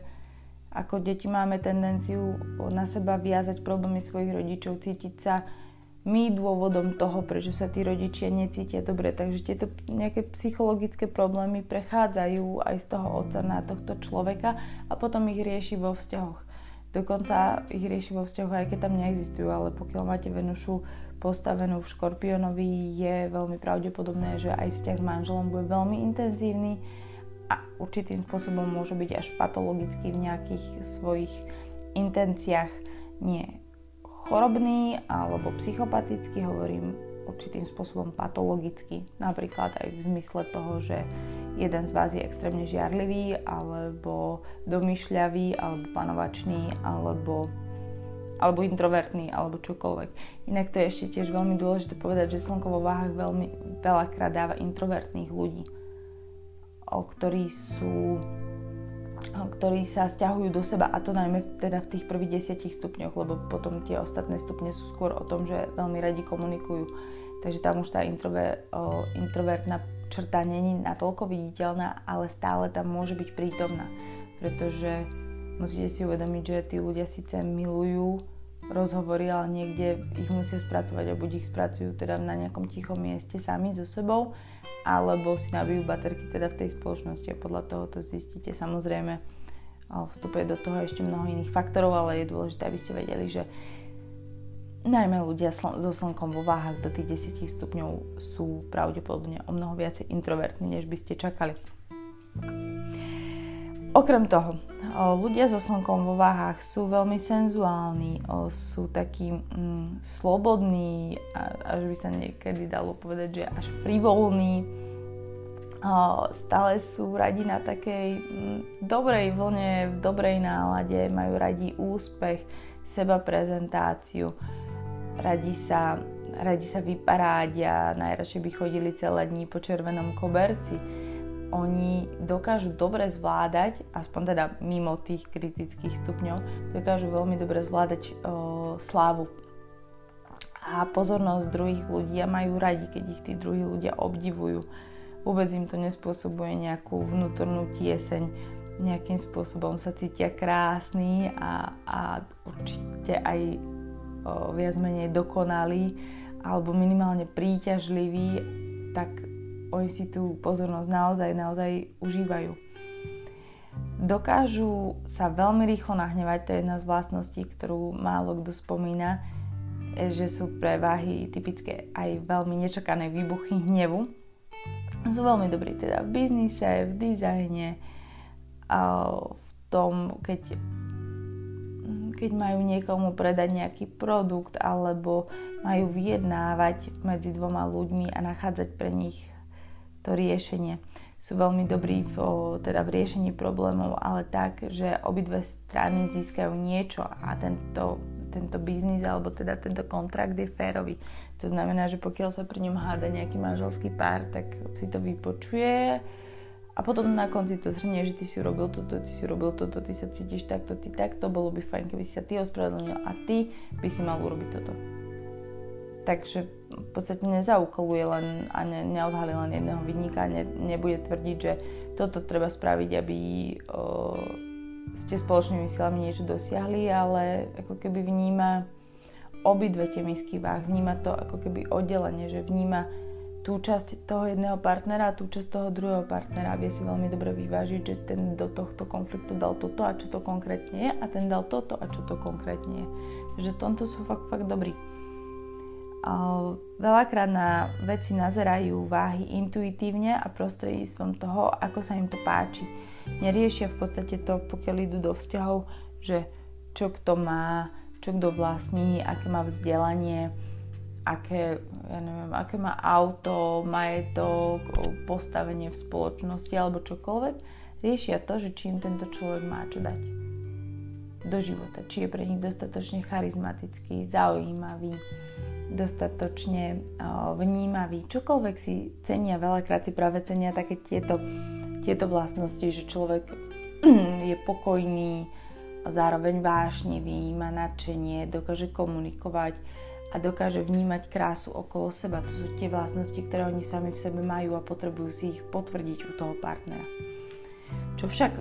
A: ako deti máme tendenciu na seba viazať problémy svojich rodičov, cítiť sa my dôvodom toho, prečo sa tí rodičia necítia dobre. Takže tieto nejaké psychologické problémy prechádzajú aj z toho otca na tohto človeka a potom ich rieši vo vzťahoch. Dokonca ich rieši vo vzťahoch, aj keď tam neexistujú, ale pokiaľ máte Venušu postavenú v Škorpiónovi, je veľmi pravdepodobné, že aj vzťah s manželom bude veľmi intenzívny a určitým spôsobom môže byť až patologický v nejakých svojich intenciách. Nie chorobný alebo psychopatický, hovorím určitým spôsobom patologicky. Napríklad aj v zmysle toho, že jeden z vás je extrémne žiarlivý, alebo domýšľavý, alebo panovačný, alebo, alebo introvertný, alebo čokoľvek. Inak to je ešte tiež veľmi dôležité povedať, že slnko vo váhach veľmi veľakrát dáva introvertných ľudí, o ktorí sú ktorí sa stiahujú do seba a to najmä teda v tých prvých desiatich stupňoch, lebo potom tie ostatné stupne sú skôr o tom, že veľmi radi komunikujú. Takže tam už tá introver, o, introvertná črta není natoľko viditeľná, ale stále tam môže byť prítomná. Pretože musíte si uvedomiť, že tí ľudia síce milujú rozhovory, ale niekde ich musia spracovať a buď ich spracujú teda na nejakom tichom mieste sami so sebou, alebo si nabijú baterky teda v tej spoločnosti a podľa toho to zistíte. Samozrejme, vstupuje do toho ešte mnoho iných faktorov, ale je dôležité, aby ste vedeli, že najmä ľudia so slnkom vo váhach do tých 10 stupňov sú pravdepodobne o mnoho viacej introvertní, než by ste čakali. Okrem toho, ľudia so slnkom vo váhach sú veľmi senzuálni, sú takí mm, slobodní, až by sa niekedy dalo povedať, že až frivolní, stále sú radi na takej mm, dobrej vlne, v dobrej nálade, majú radi úspech, seba prezentáciu, radi sa, radi sa vyparádia, najradšej by chodili celé dní po červenom koberci oni dokážu dobre zvládať, aspoň teda mimo tých kritických stupňov, dokážu veľmi dobre zvládať o, slávu a pozornosť druhých ľudí a majú radi, keď ich tí druhí ľudia obdivujú. Vôbec im to nespôsobuje nejakú vnútornú tieseň, nejakým spôsobom sa cítia krásni a, a určite aj o, viac menej dokonalí alebo minimálne príťažliví, tak oni si tú pozornosť naozaj, naozaj užívajú. Dokážu sa veľmi rýchlo nahnevať, to je jedna z vlastností, ktorú málo kto spomína, že sú pre váhy typické aj veľmi nečakané výbuchy hnevu. Sú veľmi dobrí teda v biznise, v dizajne, v tom, keď, keď majú niekomu predať nejaký produkt alebo majú vyjednávať medzi dvoma ľuďmi a nachádzať pre nich to riešenie. Sú veľmi dobrí v, teda v riešení problémov, ale tak, že obidve strany získajú niečo a tento, tento biznis alebo teda tento kontrakt je férový. To znamená, že pokiaľ sa pri ňom háda nejaký manželský pár, tak si to vypočuje a potom na konci to zhrnie, že ty si urobil toto, ty si urobil toto, ty sa cítiš takto, ty takto, bolo by fajn, keby si sa ty ospravedlnil a ty by si mal urobiť toto. Takže v podstate nezaukoluje len a ne, neodhalí len jedného vinníka, ne, nebude tvrdiť, že toto treba spraviť, aby o, ste spoločnými silami niečo dosiahli, ale ako keby vníma obidve tie misky váh, vníma to ako keby oddelenie, že vníma tú časť toho jedného partnera a tú časť toho druhého partnera. Vie si veľmi dobre vyvážiť, že ten do tohto konfliktu dal toto a čo to konkrétne je a ten dal toto a čo to konkrétne je. Takže v tomto sú fakt, fakt dobrí. Veľakrát na veci nazerajú váhy intuitívne a prostredníctvom toho, ako sa im to páči. Neriešia v podstate to, pokiaľ idú do vzťahov, že čo kto má, čo kto vlastní, aké má vzdelanie, aké, ja neviem, aké má auto, majetok, postavenie v spoločnosti alebo čokoľvek. Riešia to, že či im tento človek má čo dať do života. Či je pre nich dostatočne charizmatický, zaujímavý, dostatočne vnímavý. Čokoľvek si cenia, veľakrát si práve cenia také tieto, tieto vlastnosti, že človek <clears throat> je pokojný, zároveň vášnivý, má nadšenie, dokáže komunikovať a dokáže vnímať krásu okolo seba. To sú tie vlastnosti, ktoré oni sami v sebe majú a potrebujú si ich potvrdiť u toho partnera. Čo však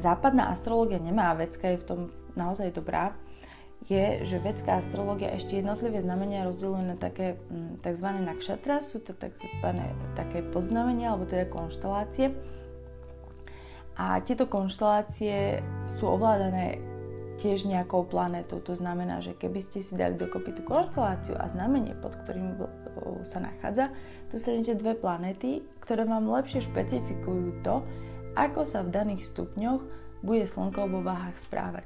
A: západná astrológia nemá, vecka je v tom naozaj dobrá, je, že vedská astrológia ešte jednotlivé znamenia rozdeľuje na také mm, tzv. nakšatra, sú to tzv. také podznamenia alebo teda konštelácie. A tieto konštelácie sú ovládané tiež nejakou planetou. To znamená, že keby ste si dali dokopy tú konšteláciu a znamenie, pod ktorým sa nachádza, dostanete dve planéty, ktoré vám lepšie špecifikujú to, ako sa v daných stupňoch bude Slnko vo váhach správať.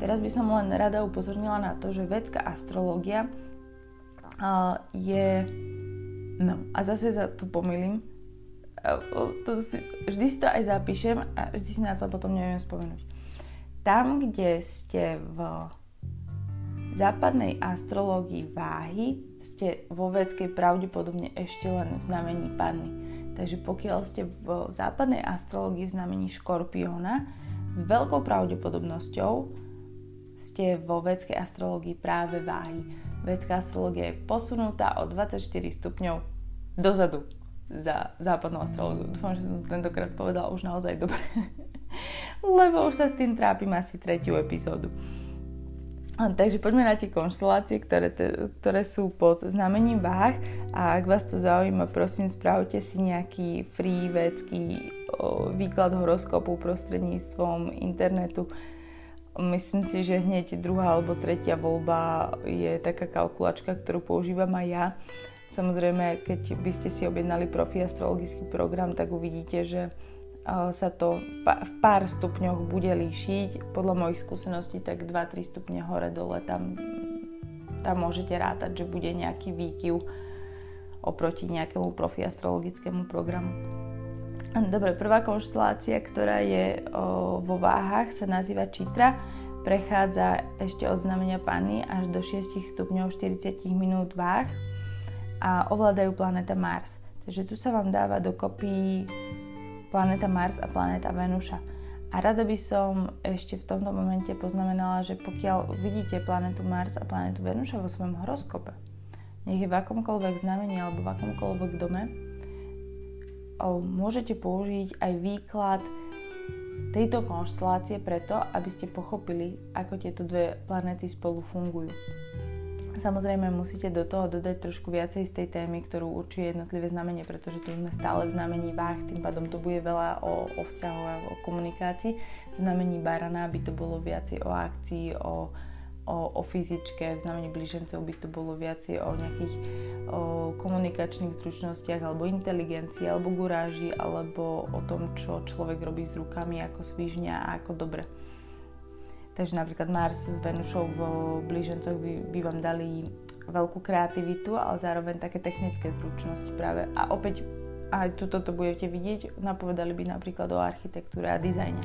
A: Teraz by som len rada upozornila na to, že vedská astrológia uh, je... No a zase sa tu pomýlim. Uh, to si, vždy si to aj zapíšem a vždy si na to potom neviem spomenúť. Tam, kde ste v západnej astrológii váhy, ste vo vedskej pravdepodobne ešte len v znamení panny. Takže pokiaľ ste v západnej astrológii v znamení škorpióna, s veľkou pravdepodobnosťou ste vo vedskej astrológii práve váhy. Vedská astrológia je posunutá o 24 stupňov dozadu za západnú astrológiu. Dúfam, že som to tentokrát povedala už naozaj dobre. <laughs> Lebo už sa s tým trápim asi tretiu epizódu. Takže poďme na tie konštelácie, ktoré, te, ktoré sú pod znamením váh a ak vás to zaujíma, prosím, spravte si nejaký free vedecký výklad horoskopu prostredníctvom internetu. Myslím si, že hneď druhá alebo tretia voľba je taká kalkulačka, ktorú používam aj ja. Samozrejme, keď by ste si objednali profi astrologický program, tak uvidíte, že sa to v pár stupňoch bude líšiť. Podľa mojich skúseností tak 2-3 stupne hore dole tam, tam môžete rátať, že bude nejaký výkyv oproti nejakému profi astrologickému programu. Dobre, prvá konštelácia, ktorá je o, vo váhach, sa nazýva Čitra. Prechádza ešte od znamenia Panny až do 6 stupňov 40 minút váh a ovládajú planéta Mars. Takže tu sa vám dáva dokopy planéta Mars a planéta Venuša. A rada by som ešte v tomto momente poznamenala, že pokiaľ vidíte planetu Mars a planetu Venuša vo svojom horoskope, nech je v akomkoľvek znamení alebo v akomkoľvek dome, môžete použiť aj výklad tejto konštelácie preto, aby ste pochopili, ako tieto dve planéty spolu fungujú. Samozrejme musíte do toho dodať trošku viacej z tej témy, ktorú určuje jednotlivé znamenie, pretože tu sme stále v znamení váh, tým pádom to bude veľa o, o vzťahu a o komunikácii. V znamení barana by to bolo viacej o akcii, o, o, o fyzičke, v znamení blížencov by to bolo viacej o nejakých o komunikačných zručnostiach alebo inteligencii, alebo guráži, alebo o tom, čo človek robí s rukami, ako svižňa a ako dobre. Takže napríklad Mars s Venušou v blížencoch by, by vám dali veľkú kreativitu, ale zároveň také technické zručnosti práve. A opäť aj tuto to budete vidieť, napovedali by napríklad o architektúre a dizajne.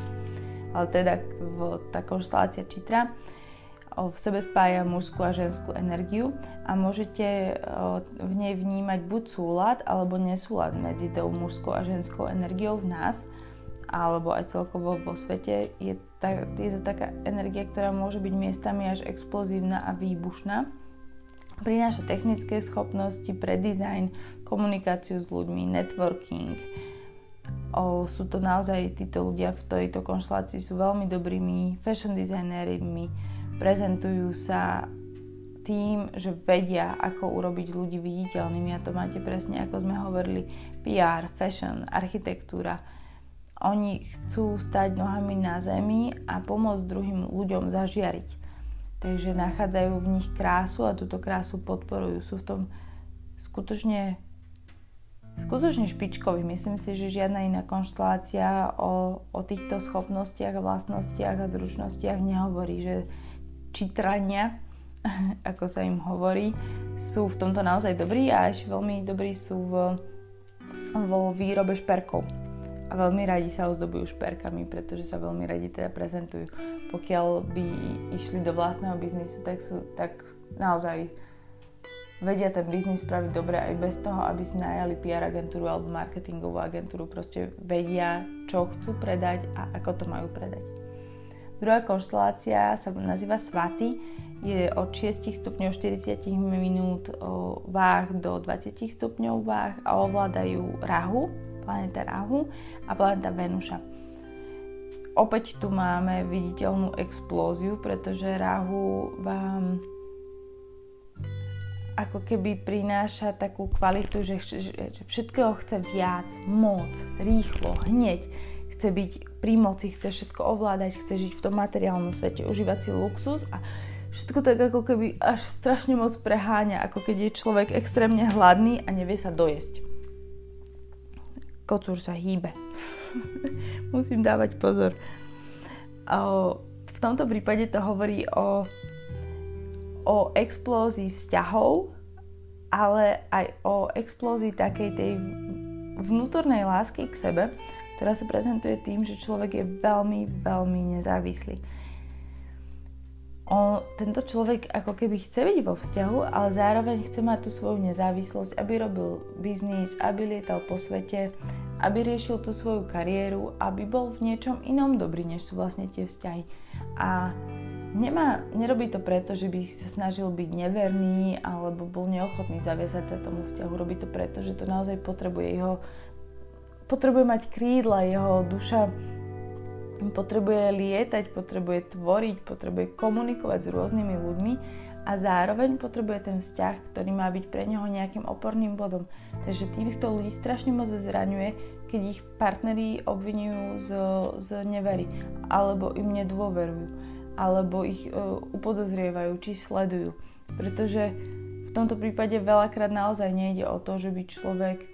A: Ale teda v, tá konštelácia Čitra v sebe spája mužskú a ženskú energiu a môžete v nej vnímať buď súlad alebo nesúlad medzi tou mužskou a ženskou energiou v nás alebo aj celkovo vo svete, je, tak, je to taká energia, ktorá môže byť miestami až explozívna a výbušná. Prináša technické schopnosti pre design, komunikáciu s ľuďmi, networking. O, sú to naozaj títo ľudia v tejto konštelácii sú veľmi dobrými fashion designérmi, prezentujú sa tým, že vedia, ako urobiť ľudí viditeľnými a to máte presne, ako sme hovorili, PR, fashion, architektúra. Oni chcú stať nohami na zemi a pomôcť druhým ľuďom zažiariť. Takže nachádzajú v nich krásu a túto krásu podporujú. Sú v tom skutočne, skutočne špičkoví. Myslím si, že žiadna iná konštelácia o, o týchto schopnostiach, vlastnostiach a zručnostiach nehovorí, že čitrania, <laughs> ako sa im hovorí, sú v tomto naozaj dobrí a ešte veľmi dobrí sú v, vo výrobe šperkov a veľmi radi sa ozdobujú šperkami, pretože sa veľmi radi teda prezentujú. Pokiaľ by išli do vlastného biznisu, tak sú tak naozaj vedia ten biznis spraviť dobre aj bez toho, aby si najali PR agentúru alebo marketingovú agentúru. Proste vedia, čo chcú predať a ako to majú predať. Druhá konštelácia sa nazýva Svaty. Je od 6 stupňov 40 minút váh do 20 stupňov váh a ovládajú rahu, planéta Rahu a planéta Venuša. Opäť tu máme viditeľnú explóziu, pretože Rahu vám ako keby prináša takú kvalitu, že, že všetkého chce viac, moc, rýchlo, hneď. Chce byť pri moci, chce všetko ovládať, chce žiť v tom materiálnom svete, užívať si luxus a všetko tak ako keby až strašne moc preháňa, ako keď je človek extrémne hladný a nevie sa dojesť kocúr sa hýbe. <laughs> Musím dávať pozor. V tomto prípade to hovorí o, o explózii vzťahov, ale aj o explózii takej tej vnútornej lásky k sebe, ktorá sa prezentuje tým, že človek je veľmi, veľmi nezávislý on, tento človek ako keby chce byť vo vzťahu, ale zároveň chce mať tú svoju nezávislosť, aby robil biznis, aby lietal po svete, aby riešil tú svoju kariéru, aby bol v niečom inom dobrý, než sú vlastne tie vzťahy. A nemá, nerobí to preto, že by sa snažil byť neverný alebo bol neochotný zaviesať sa tomu vzťahu. Robí to preto, že to naozaj potrebuje jeho potrebuje mať krídla, jeho duša potrebuje lietať, potrebuje tvoriť, potrebuje komunikovať s rôznymi ľuďmi a zároveň potrebuje ten vzťah, ktorý má byť pre neho nejakým oporným bodom. Takže týchto ľudí strašne moc zraňuje, keď ich partneri obvinujú z, z nevery, alebo im nedôverujú, alebo ich uh, upodozrievajú, či sledujú. Pretože v tomto prípade veľakrát naozaj nejde o to, že by človek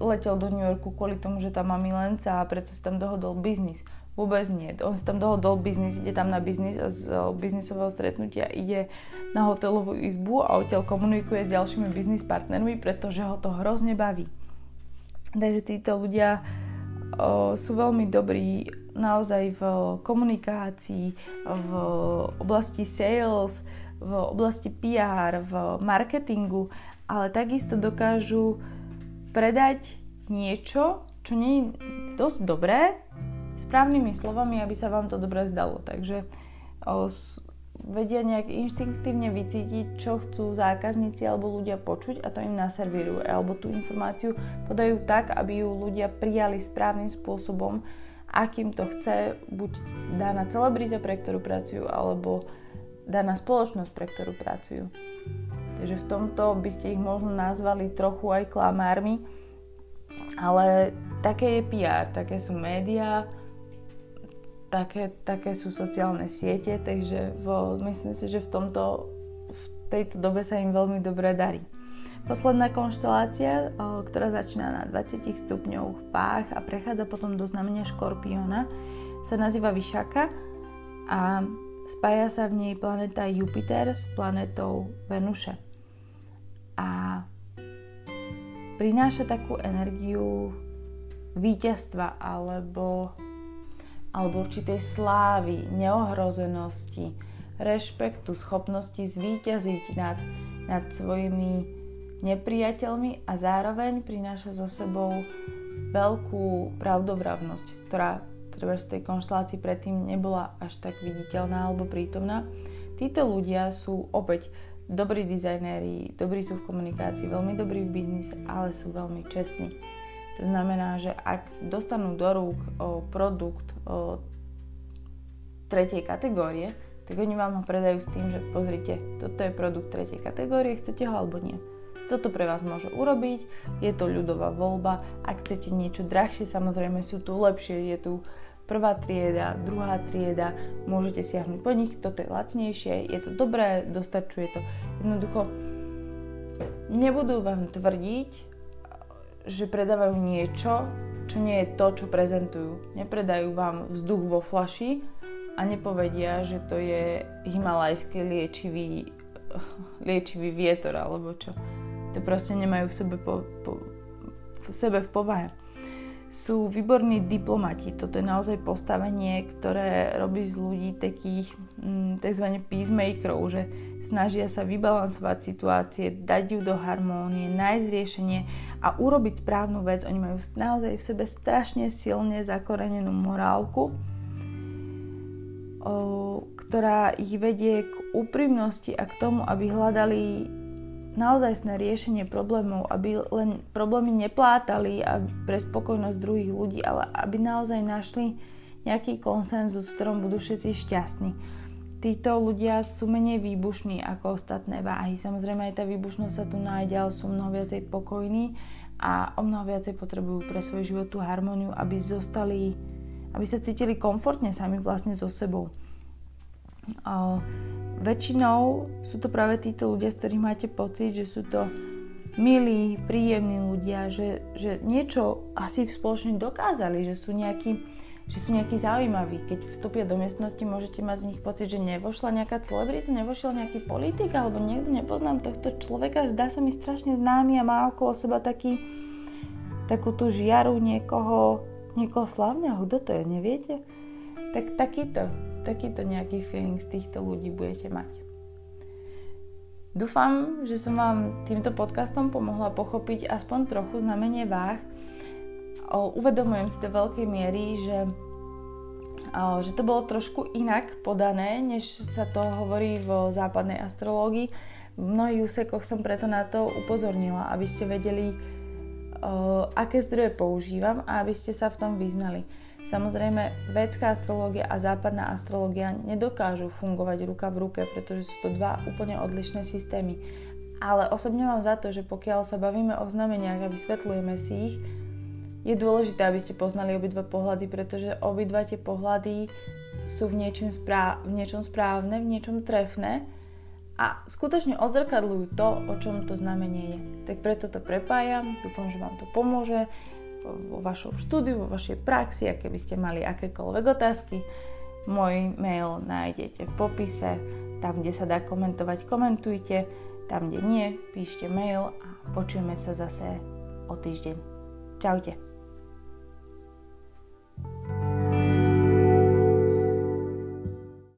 A: letel do New Yorku kvôli tomu, že tam má milenca a preto si tam dohodol biznis. Vôbec nie. On si tam dohodol biznis, ide tam na biznis a z biznisového stretnutia ide na hotelovú izbu a odtiaľ komunikuje s ďalšími biznis partnermi, pretože ho to hrozne baví. Takže títo ľudia o, sú veľmi dobrí naozaj v komunikácii, v oblasti sales, v oblasti PR, v marketingu, ale takisto dokážu predať niečo, čo nie je dosť dobré, správnymi slovami, aby sa vám to dobre zdalo. Takže vedia nejak inštinktívne vycítiť, čo chcú zákazníci alebo ľudia počuť a to im naservírujú. Alebo tú informáciu podajú tak, aby ju ľudia prijali správnym spôsobom, akým to chce buď daná celebrita, pre ktorú pracujú, alebo daná spoločnosť, pre ktorú pracujú. Takže v tomto by ste ich možno nazvali trochu aj klamármi, ale také je PR, také sú médiá, také, také sú sociálne siete, takže vo, myslím si, že v tomto v tejto dobe sa im veľmi dobre darí. Posledná konštelácia, ktorá začína na 20 stupňov váh a prechádza potom do znamenia škorpiona, sa nazýva Vyšaka a spája sa v nej planéta Jupiter s planetou Venuše a prináša takú energiu víťazstva alebo, alebo určitej slávy, neohrozenosti, rešpektu, schopnosti zvíťaziť nad, nad svojimi nepriateľmi a zároveň prináša so sebou veľkú pravdobravnosť, ktorá treba z tej konštelácii predtým nebola až tak viditeľná alebo prítomná. Títo ľudia sú opäť dobrí dizajnéri, dobrí sú v komunikácii, veľmi dobrí v biznise, ale sú veľmi čestní. To znamená, že ak dostanú do rúk o produkt o tretej kategórie, tak oni vám ho predajú s tým, že pozrite, toto je produkt tretej kategórie, chcete ho alebo nie. Toto pre vás môže urobiť, je to ľudová voľba. Ak chcete niečo drahšie, samozrejme sú tu lepšie, je tu prvá trieda, druhá trieda, môžete siahnuť po nich, toto je lacnejšie, je to dobré, dostačuje to. Jednoducho, nebudú vám tvrdiť, že predávajú niečo, čo nie je to, čo prezentujú. Nepredajú vám vzduch vo flaši a nepovedia, že to je himalajský liečivý, liečivý vietor alebo čo to proste nemajú v sebe, po, po, v sebe v povahe. Sú výborní diplomati. Toto je naozaj postavenie, ktoré robí z ľudí takých mm, tzv. peacemakerov, že snažia sa vybalansovať situácie, dať ju do harmónie, nájsť riešenie a urobiť správnu vec. Oni majú naozaj v sebe strašne silne zakorenenú morálku, ktorá ich vedie k úprimnosti a k tomu, aby hľadali naozajstné riešenie problémov, aby len problémy neplátali pre spokojnosť druhých ľudí, ale aby naozaj našli nejaký konsenzus, v ktorom budú všetci šťastní. Títo ľudia sú menej výbušní ako ostatné váhy. Samozrejme aj tá výbušnosť sa tu nájde, ale sú mnoho viacej pokojní a o mnoho viacej potrebujú pre svoj život tú harmóniu, aby zostali, aby sa cítili komfortne sami vlastne so sebou väčšinou sú to práve títo ľudia, z ktorých máte pocit, že sú to milí, príjemní ľudia, že, že niečo asi spoločne dokázali, že sú nejakí, že sú nejakí zaujímaví. Keď vstúpia do miestnosti, môžete mať z nich pocit, že nevošla nejaká celebrita, nevošiel nejaký politik, alebo niekto nepoznám tohto človeka, zdá sa mi strašne známy a má okolo seba taký, takú tú žiaru niekoho, niekoho slavného. Kto to je, neviete? Tak takýto takýto nejaký feeling z týchto ľudí budete mať. Dúfam, že som vám týmto podcastom pomohla pochopiť aspoň trochu znamenie váh. O, uvedomujem si do veľkej miery, že, že to bolo trošku inak podané, než sa to hovorí vo západnej astrológii. V mnohých úsekoch som preto na to upozornila, aby ste vedeli, aké zdroje používam a aby ste sa v tom vyznali. Samozrejme, vedská astrológia a západná astrológia nedokážu fungovať ruka v ruke, pretože sú to dva úplne odlišné systémy. Ale osobne mám za to, že pokiaľ sa bavíme o znameniach a vysvetľujeme si ich, je dôležité, aby ste poznali obidva pohľady, pretože obidva tie pohľady sú v niečom, správ, v niečom správne, v niečom trefné a skutočne odzrkadľujú to, o čom to znamenie je. Tak preto to prepájam, dúfam, že vám to pomôže vo vašom štúdiu, vo vašej praxi a keby ste mali akékoľvek otázky, môj mail nájdete v popise, tam, kde sa dá komentovať, komentujte, tam, kde nie, píšte mail a počujeme sa zase o týždeň. Čaute.